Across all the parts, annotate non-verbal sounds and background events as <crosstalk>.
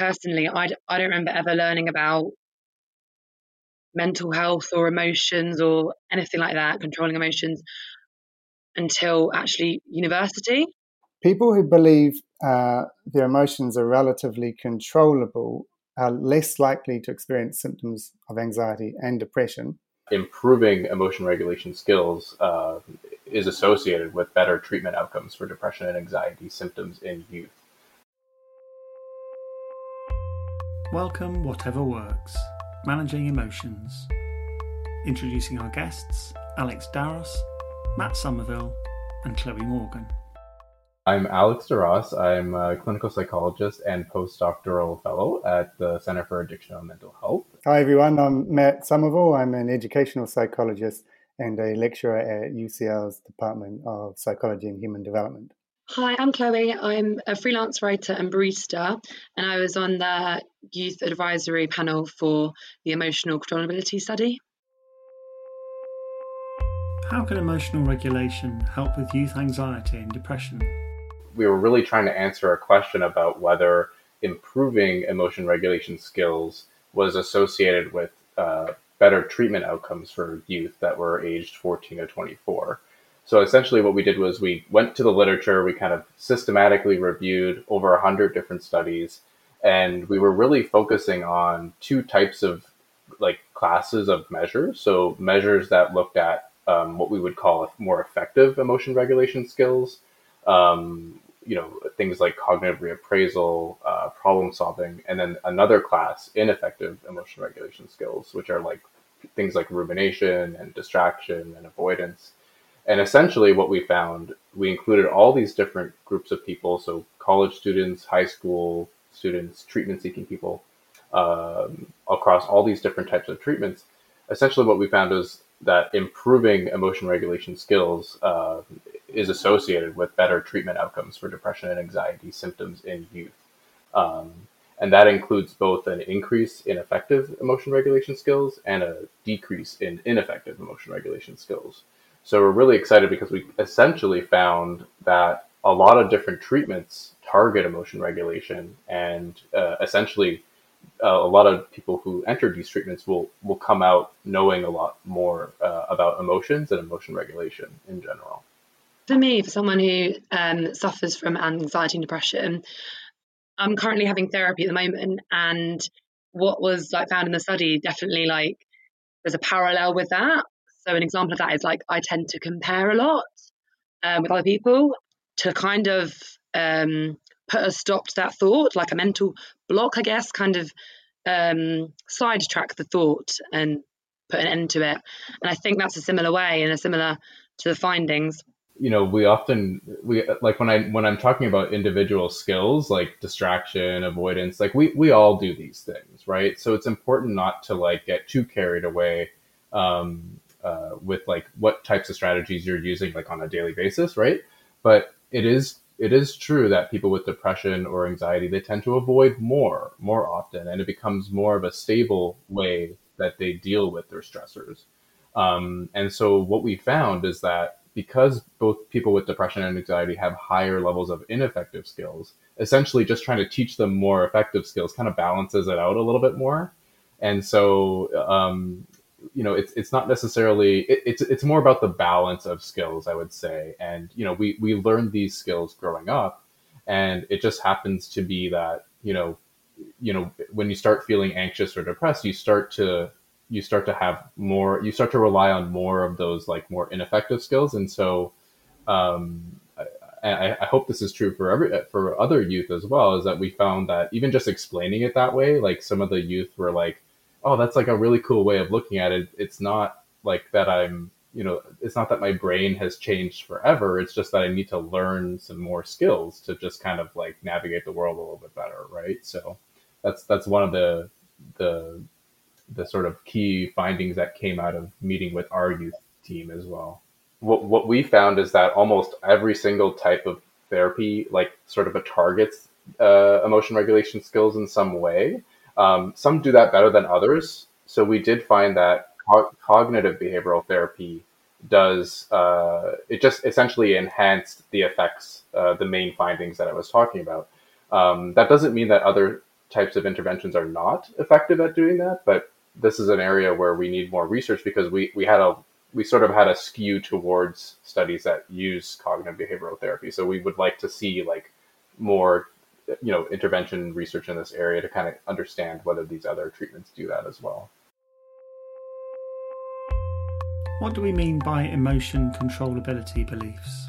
personally, I, I don't remember ever learning about mental health or emotions or anything like that, controlling emotions, until actually university. People who believe uh, their emotions are relatively controllable are less likely to experience symptoms of anxiety and depression. Improving emotion regulation skills uh, is associated with better treatment outcomes for depression and anxiety symptoms in youth. Welcome, whatever works. Managing Emotions. Introducing our guests Alex Daros, Matt Somerville, and Chloe Morgan. I'm Alex Daros. I'm a clinical psychologist and postdoctoral fellow at the Center for Addiction and Mental Health. Hi, everyone. I'm Matt Somerville. I'm an educational psychologist and a lecturer at UCL's Department of Psychology and Human Development. Hi, I'm Chloe. I'm a freelance writer and barista, and I was on the youth advisory panel for the emotional controllability study. How can emotional regulation help with youth anxiety and depression? We were really trying to answer a question about whether improving emotion regulation skills was associated with uh, better treatment outcomes for youth that were aged 14 to 24. So essentially, what we did was we went to the literature, we kind of systematically reviewed over 100 different studies, and we were really focusing on two types of like classes of measures. So measures that looked at um, what we would call more effective emotion regulation skills, um, you know, things like cognitive reappraisal, uh, problem solving, and then another class, ineffective emotion regulation skills, which are like things like rumination and distraction and avoidance. And essentially, what we found, we included all these different groups of people. So, college students, high school students, treatment seeking people, um, across all these different types of treatments. Essentially, what we found is that improving emotion regulation skills uh, is associated with better treatment outcomes for depression and anxiety symptoms in youth. Um, and that includes both an increase in effective emotion regulation skills and a decrease in ineffective emotion regulation skills. So we're really excited because we essentially found that a lot of different treatments target emotion regulation, and uh, essentially, uh, a lot of people who enter these treatments will will come out knowing a lot more uh, about emotions and emotion regulation in general. For me, for someone who um, suffers from anxiety and depression, I'm currently having therapy at the moment, and what was like found in the study definitely like there's a parallel with that so an example of that is like I tend to compare a lot um, with other people to kind of um, put a stop to that thought, like a mental block, I guess, kind of um, sidetrack the thought and put an end to it. And I think that's a similar way and a similar to the findings. You know, we often we like when I when I'm talking about individual skills like distraction, avoidance, like we we all do these things, right? So it's important not to like get too carried away um, uh, with like what types of strategies you're using like on a daily basis, right? But it is it is true that people with depression or anxiety they tend to avoid more more often, and it becomes more of a stable way that they deal with their stressors. Um, and so what we found is that because both people with depression and anxiety have higher levels of ineffective skills, essentially just trying to teach them more effective skills kind of balances it out a little bit more. And so um, you know it's it's not necessarily it, it's it's more about the balance of skills i would say. And you know we we learned these skills growing up and it just happens to be that you know you know when you start feeling anxious or depressed you start to you start to have more you start to rely on more of those like more ineffective skills. And so um I, I hope this is true for every for other youth as well is that we found that even just explaining it that way like some of the youth were like oh, that's like a really cool way of looking at it. It's not like that I'm, you know, it's not that my brain has changed forever. It's just that I need to learn some more skills to just kind of like navigate the world a little bit better, right? So that's that's one of the the the sort of key findings that came out of meeting with our youth team as well. What what we found is that almost every single type of therapy like sort of a targets uh, emotion regulation skills in some way um, some do that better than others. So we did find that co- cognitive behavioral therapy does uh, it just essentially enhanced the effects, uh, the main findings that I was talking about. Um, that doesn't mean that other types of interventions are not effective at doing that, but this is an area where we need more research because we, we had a we sort of had a skew towards studies that use cognitive behavioral therapy. So we would like to see like more you know intervention research in this area to kind of understand whether these other treatments do that as well. What do we mean by emotion controllability beliefs?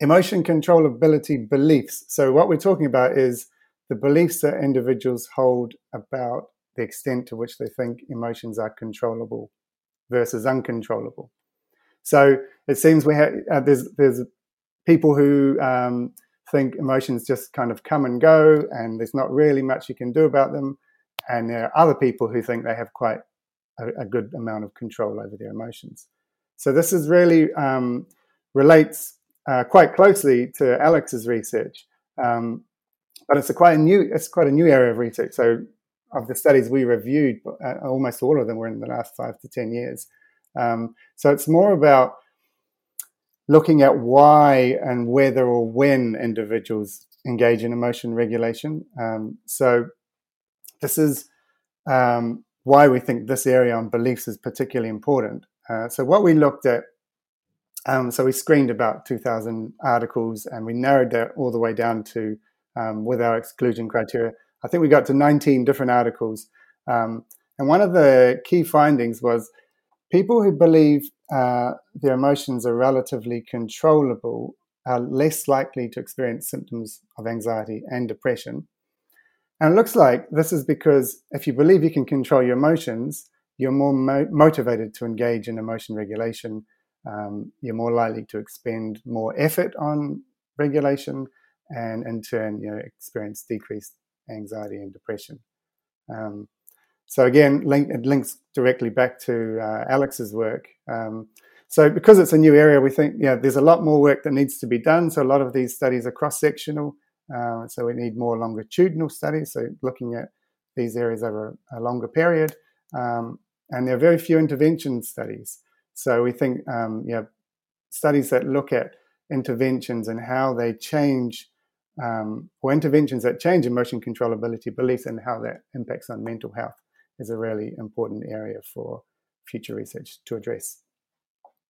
Emotion controllability beliefs. So, what we're talking about is the beliefs that individuals hold about the extent to which they think emotions are controllable versus uncontrollable. So, it seems we have uh, there's there's people who um, think emotions just kind of come and go, and there's not really much you can do about them. And there are other people who think they have quite a, a good amount of control over their emotions. So this is really um, relates uh, quite closely to Alex's research, um, but it's a quite a new it's quite a new area of research. So of the studies we reviewed, uh, almost all of them were in the last five to ten years. Um, so it's more about looking at why and whether or when individuals engage in emotion regulation. Um, so this is um, why we think this area on beliefs is particularly important. Uh, so what we looked at, um, so we screened about 2,000 articles and we narrowed that all the way down to, um, with our exclusion criteria, I think we got to 19 different articles. Um, and one of the key findings was people who believe uh, their emotions are relatively controllable are less likely to experience symptoms of anxiety and depression and it looks like this is because if you believe you can control your emotions, you're more mo- motivated to engage in emotion regulation. Um, you're more likely to expend more effort on regulation, and in turn, you know, experience decreased anxiety and depression. Um, so again, link, it links directly back to uh, Alex's work. Um, so because it's a new area, we think yeah, there's a lot more work that needs to be done. So a lot of these studies are cross-sectional. Uh, so we need more longitudinal studies, so looking at these areas over a longer period. Um, and there are very few intervention studies. So we think, um, yeah, studies that look at interventions and how they change, um, or interventions that change emotion controllability beliefs and how that impacts on mental health is a really important area for future research to address.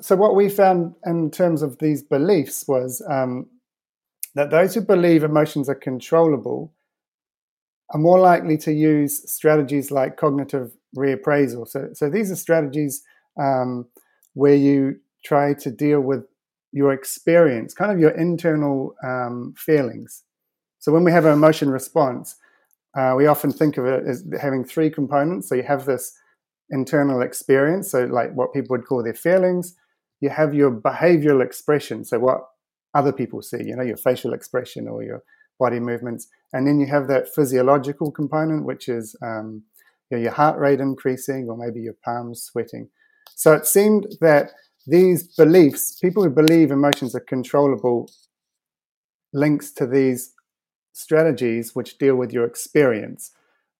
So what we found in terms of these beliefs was um, that those who believe emotions are controllable are more likely to use strategies like cognitive reappraisal. So, so these are strategies um, where you try to deal with your experience, kind of your internal um, feelings. So when we have an emotion response, uh, we often think of it as having three components. So you have this internal experience, so like what people would call their feelings. You have your behavioral expression, so what other people see, you know, your facial expression or your body movements. And then you have that physiological component, which is um, you know, your heart rate increasing or maybe your palms sweating. So it seemed that these beliefs, people who believe emotions are controllable, links to these strategies which deal with your experience.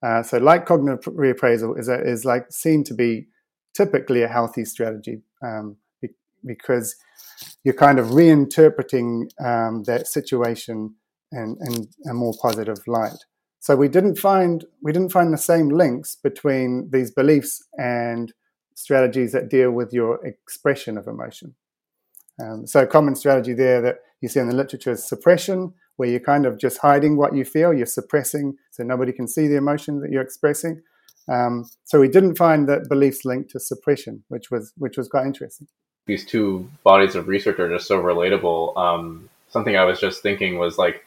Uh, so, like cognitive reappraisal, is a, is like seen to be typically a healthy strategy um, because you're kind of reinterpreting um, that situation in, in a more positive light. So we didn't find we didn't find the same links between these beliefs and strategies that deal with your expression of emotion. Um, so a common strategy there that you see in the literature is suppression, where you're kind of just hiding what you feel, you're suppressing so nobody can see the emotion that you're expressing. Um, so we didn't find that beliefs linked to suppression, which was which was quite interesting these two bodies of research are just so relatable. Um, something I was just thinking was like,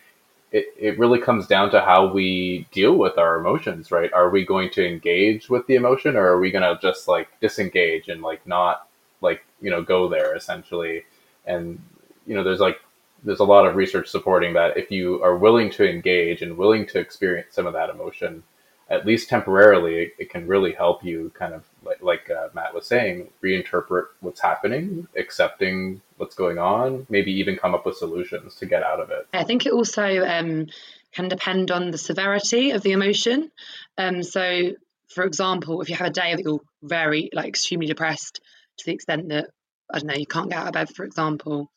it, it really comes down to how we deal with our emotions, right? Are we going to engage with the emotion or are we going to just like disengage and like not like, you know, go there essentially? And, you know, there's like, there's a lot of research supporting that if you are willing to engage and willing to experience some of that emotion, at least temporarily, it, it can really help you kind of like, like uh, Matt was saying, reinterpret what's happening, accepting what's going on, maybe even come up with solutions to get out of it. I think it also um, can depend on the severity of the emotion. Um, so, for example, if you have a day that you're very, like, extremely depressed to the extent that, I don't know, you can't get out of bed, for example,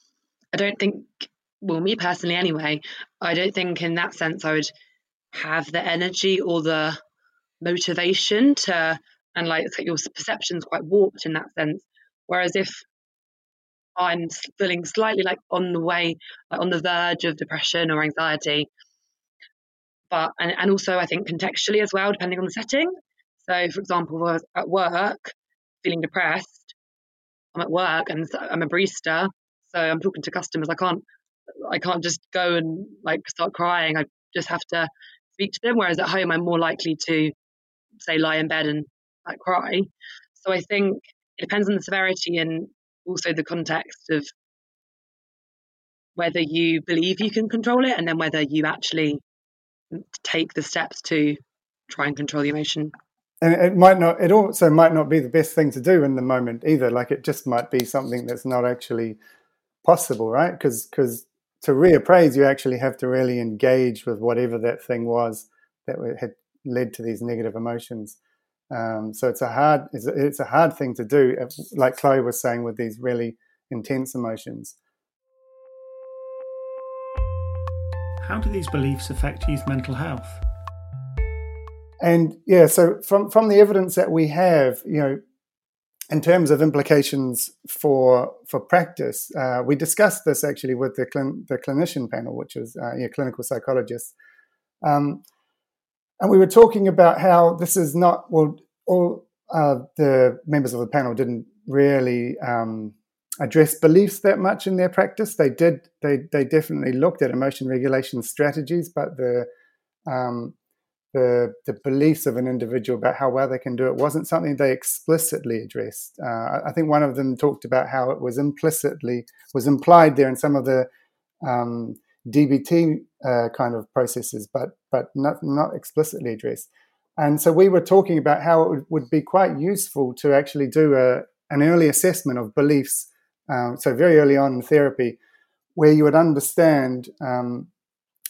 I don't think, well, me personally anyway, I don't think in that sense I would have the energy or the motivation to and like your perception's quite warped in that sense. Whereas if i'm feeling slightly like on the way like on the verge of depression or anxiety but and, and also i think contextually as well depending on the setting. So for example I was at work feeling depressed i'm at work and i'm a barista so i'm talking to customers i can't i can't just go and like start crying i just have to speak to them whereas at home i'm more likely to say lie in bed and like cry. So I think it depends on the severity and also the context of whether you believe you can control it and then whether you actually take the steps to try and control the emotion. And it might not, it also might not be the best thing to do in the moment either. Like it just might be something that's not actually possible, right? Because because to reappraise, you actually have to really engage with whatever that thing was that had led to these negative emotions. Um, so it's a hard it's a, it's a hard thing to do, like Chloe was saying, with these really intense emotions. How do these beliefs affect youth mental health? And yeah, so from from the evidence that we have, you know, in terms of implications for for practice, uh, we discussed this actually with the clin- the clinician panel, which is uh, yeah, clinical psychologists. Um, and we were talking about how this is not, well, all uh, the members of the panel didn't really um, address beliefs that much in their practice. They did, they, they definitely looked at emotion regulation strategies, but the, um, the, the beliefs of an individual about how well they can do it wasn't something they explicitly addressed. Uh, I think one of them talked about how it was implicitly, was implied there in some of the um, DBT uh, kind of processes, but but not not explicitly addressed. And so we were talking about how it would, be quite useful to actually do a, an early assessment of beliefs. Um, so very early on in therapy, where you would understand um,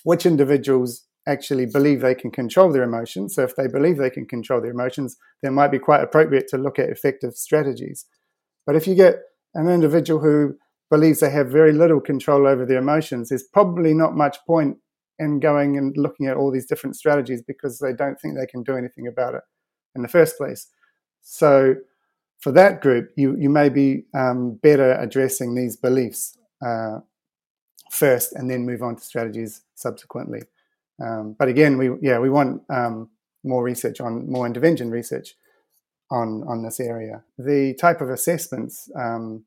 which individuals actually believe they can control their emotions. So if they believe they can control their emotions, then might be quite appropriate to look at effective strategies. But if you get an individual who believes they have very little control over their emotions, there's probably not much point in going and looking at all these different strategies because they don't think they can do anything about it in the first place. So, for that group, you you may be um, better addressing these beliefs uh, first, and then move on to strategies subsequently. Um, but again, we yeah we want um, more research on more intervention research on on this area. The type of assessments um,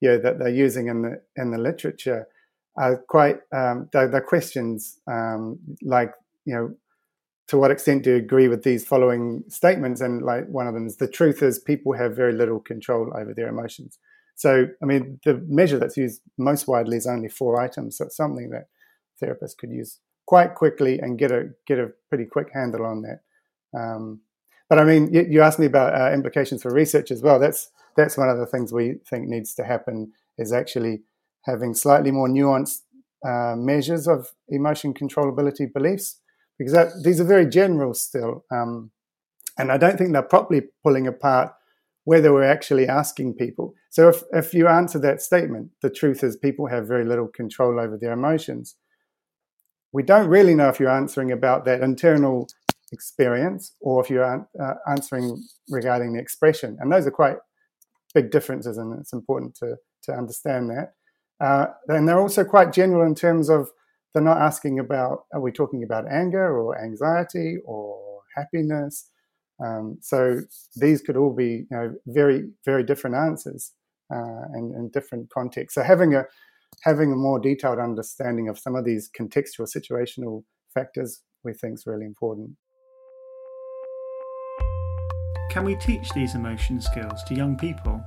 you know, that they're using in the in the literature are quite um, they're, they're questions um, like you know to what extent do you agree with these following statements? And like one of them is the truth is people have very little control over their emotions. So i mean the measure that's used most widely is only four items. So it's something that therapists could use quite quickly and get a get a pretty quick handle on that um, but i mean you, you asked me about uh, implications for research as well that's that's one of the things we think needs to happen is actually having slightly more nuanced uh, measures of emotion controllability beliefs because that, these are very general still. Um, and I don't think they're properly pulling apart whether we're actually asking people. So if, if you answer that statement, the truth is people have very little control over their emotions. We don't really know if you're answering about that internal experience or if you're uh, answering regarding the expression. And those are quite big differences, and it's important to to understand that. Uh, and they're also quite general in terms of they're not asking about are we talking about anger or anxiety or happiness. Um, so these could all be you know very very different answers uh, and, and different contexts. So having a having a more detailed understanding of some of these contextual situational factors we think is really important. Can we teach these emotion skills to young people?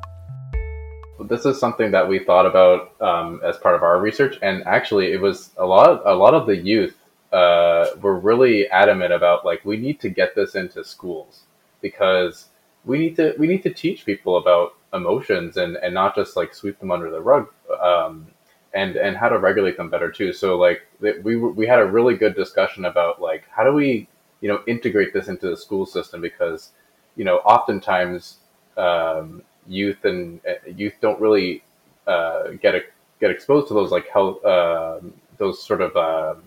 This is something that we thought about um, as part of our research, and actually, it was a lot. A lot of the youth uh, were really adamant about like we need to get this into schools because we need to we need to teach people about emotions and and not just like sweep them under the rug um, and and how to regulate them better too. So like we we had a really good discussion about like how do we you know integrate this into the school system because you know, oftentimes um, youth and uh, youth don't really uh, get a, get exposed to those like health, uh, those sort of um,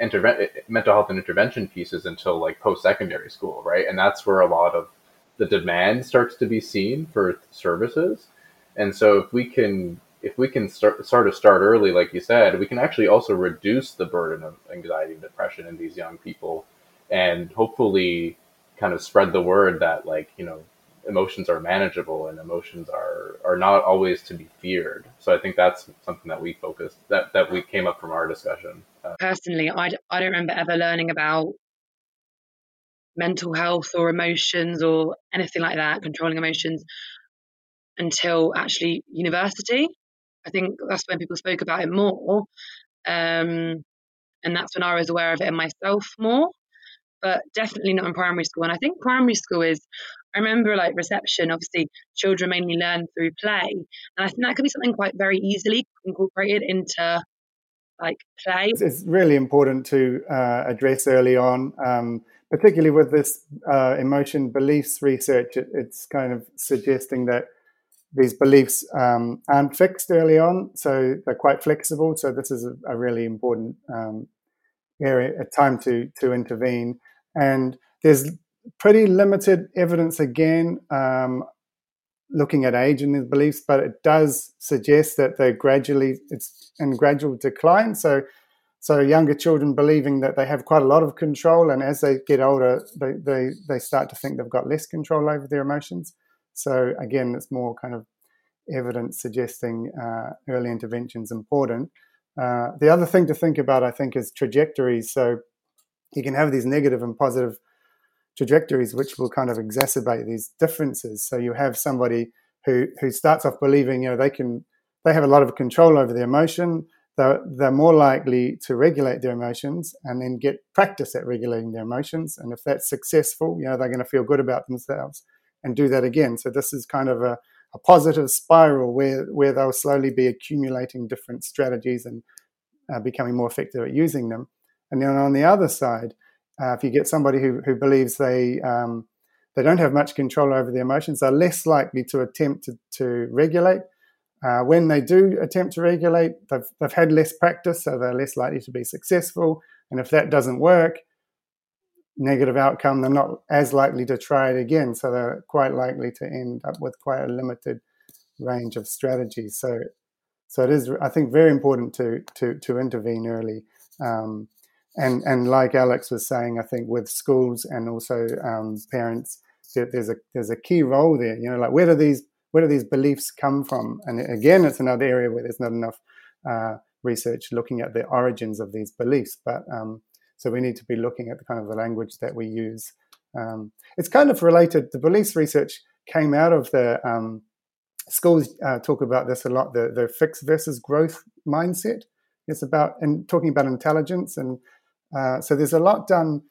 interve- mental health and intervention pieces until like post secondary school, right? And that's where a lot of the demand starts to be seen for services. And so if we can if we can start sort of start early, like you said, we can actually also reduce the burden of anxiety and depression in these young people, and hopefully kind of spread the word that like you know emotions are manageable and emotions are are not always to be feared. So I think that's something that we focused that that we came up from our discussion. Uh, Personally, I, I don't remember ever learning about mental health or emotions or anything like that, controlling emotions until actually university. I think that's when people spoke about it more. Um, and that's when I was aware of it in myself more, but definitely not in primary school. And I think primary school is, I remember like reception, obviously, children mainly learn through play. And I think that could be something quite very easily incorporated into like play. It's really important to uh, address early on, um, particularly with this uh, emotion beliefs research. It, it's kind of suggesting that these beliefs um, aren't fixed early on, so they're quite flexible. So this is a, a really important um, area, a time to to intervene. And there's pretty limited evidence again um, looking at age in these beliefs, but it does suggest that they're gradually it's in gradual decline. So so younger children believing that they have quite a lot of control, and as they get older, they they, they start to think they've got less control over their emotions. So again, it's more kind of evidence suggesting uh, early intervention is important. Uh, the other thing to think about, I think, is trajectories. So you can have these negative and positive trajectories, which will kind of exacerbate these differences. So you have somebody who who starts off believing, you know, they can they have a lot of control over their emotion. They're, they're more likely to regulate their emotions and then get practice at regulating their emotions. And if that's successful, you know, they're going to feel good about themselves and do that again. So this is kind of a, a positive spiral where where they'll slowly be accumulating different strategies and uh, becoming more effective at using them. And then on the other side, uh, if you get somebody who who believes they um, they don't have much control over their emotions, they're less likely to attempt to, to regulate. Uh, when they do attempt to regulate, they've, they've had less practice, so they're less likely to be successful. And if that doesn't work, negative outcome, they're not as likely to try it again. So they're quite likely to end up with quite a limited range of strategies. So, so it is, I think, very important to to to intervene early. Um, and and like Alex was saying, I think with schools and also um, parents, there's a there's a key role there. You know, like where do these where do these beliefs come from? And again, it's another area where there's not enough uh, research looking at the origins of these beliefs. But um, so we need to be looking at the kind of the language that we use. Um, it's kind of related. The beliefs research came out of the um, schools uh, talk about this a lot. The the fixed versus growth mindset. It's about and talking about intelligence, and uh, so there's a lot done.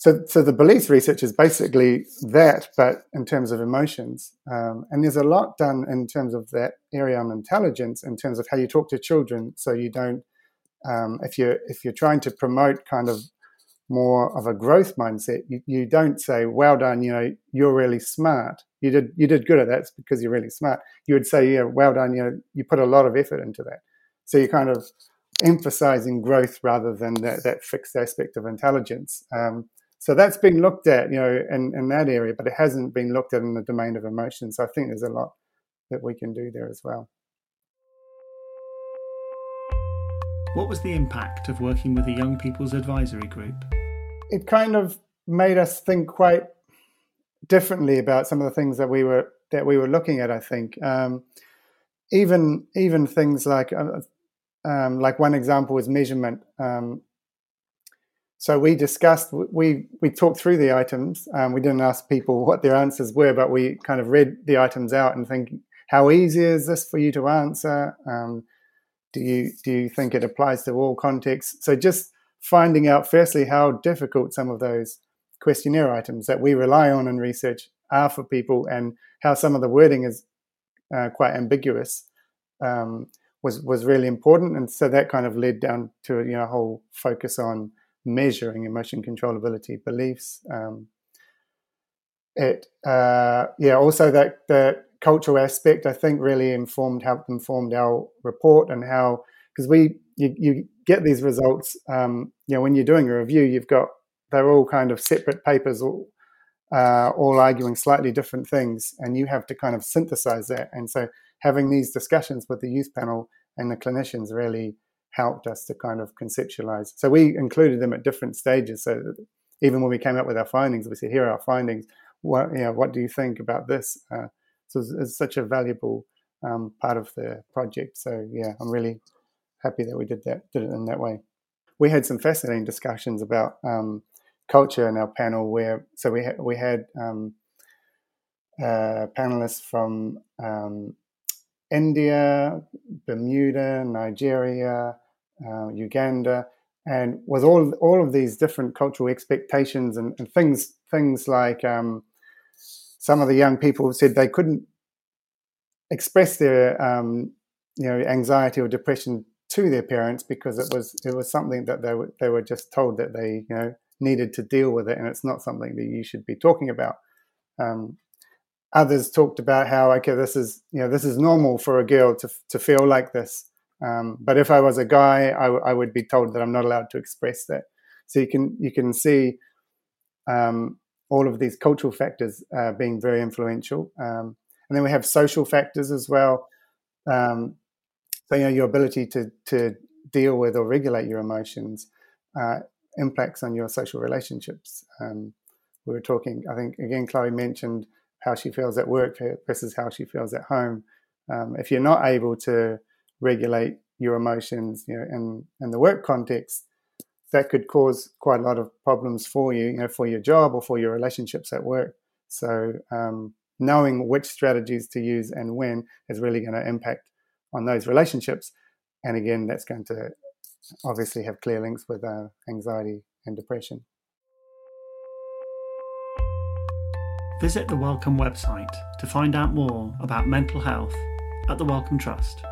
So, so the beliefs research is basically that, but in terms of emotions, um, and there's a lot done in terms of that area on intelligence, in terms of how you talk to children, so you don't um, if you're if you're trying to promote kind of more of a growth mindset, you, you don't say, "Well done, you know, you're really smart. You did you did good at that because you're really smart." You would say, "Yeah, well done, you know, you put a lot of effort into that." So you're kind of emphasizing growth rather than that, that fixed aspect of intelligence. Um, so that's been looked at, you know, in, in that area, but it hasn't been looked at in the domain of emotions. So I think there's a lot that we can do there as well. What was the impact of working with the Young People's Advisory Group? It kind of made us think quite differently about some of the things that we were that we were looking at. I think um, even even things like uh, um, like one example was measurement. Um, so we discussed we we talked through the items. We didn't ask people <laughs> what their answers were, but we kind of read the items out and think, how easy is this for you to answer? Um, do you do you think it applies to all contexts? So just finding out firstly how difficult some of those questionnaire items that we rely on in research are for people, and how some of the wording is uh, quite ambiguous um, was was really important. And so that kind of led down to you know a whole focus on measuring emotion controllability beliefs. Um, it uh, yeah also that that cultural aspect, I think, really informed, helped informed our report and how, because we, you, you get these results, um, you know, when you're doing a review, you've got they're all kind of separate papers, all, uh, all arguing slightly different things, and you have to kind of synthesize that. And so, having these discussions with the youth panel and the clinicians really helped us to kind of conceptualize. So we included them at different stages. So even when we came up with our findings, we said, "Here are our findings. What you know, what do you think about this?" Uh, so it's, it's, such a valuable um, part of the project. So yeah, I'm really happy that we did that, did it in that way. We had some fascinating discussions about um, culture in our panel where so we ha- we had um, uh, panelists from um, India, Bermuda, Nigeria, uh, Uganda, and with all all of these different cultural expectations and, and things things like um, some of the young people said they couldn't express their um, you know anxiety or depression to their parents because it was it was something that they were they were just told that they you know needed to deal with it, and it's not something that you should be talking about. Um, others talked about how okay, this is you know this is normal for a girl to to feel like this, um, but if I was a guy, I, w- I would be told that I'm not allowed to express that. So you can you can see um, all of these cultural factors uh, being very influential, um, and then we have social factors as well. Um, so you know your ability to to deal with or regulate your emotions. Uh, impacts on your social relationships. Um, we were talking, I think, again, Chloe mentioned how she feels at work versus how she feels at home. Um, if you're not able to regulate your emotions, you know, in, in the work context, that could cause quite a lot of problems for you, you know, for your job or for your relationships at work. So, um, knowing which strategies to use and when is really going to impact on those relationships. And again, that's going to obviously have clear links with uh, anxiety and depression. Visit the Wellcome website to find out more about mental health at the Wellcome Trust.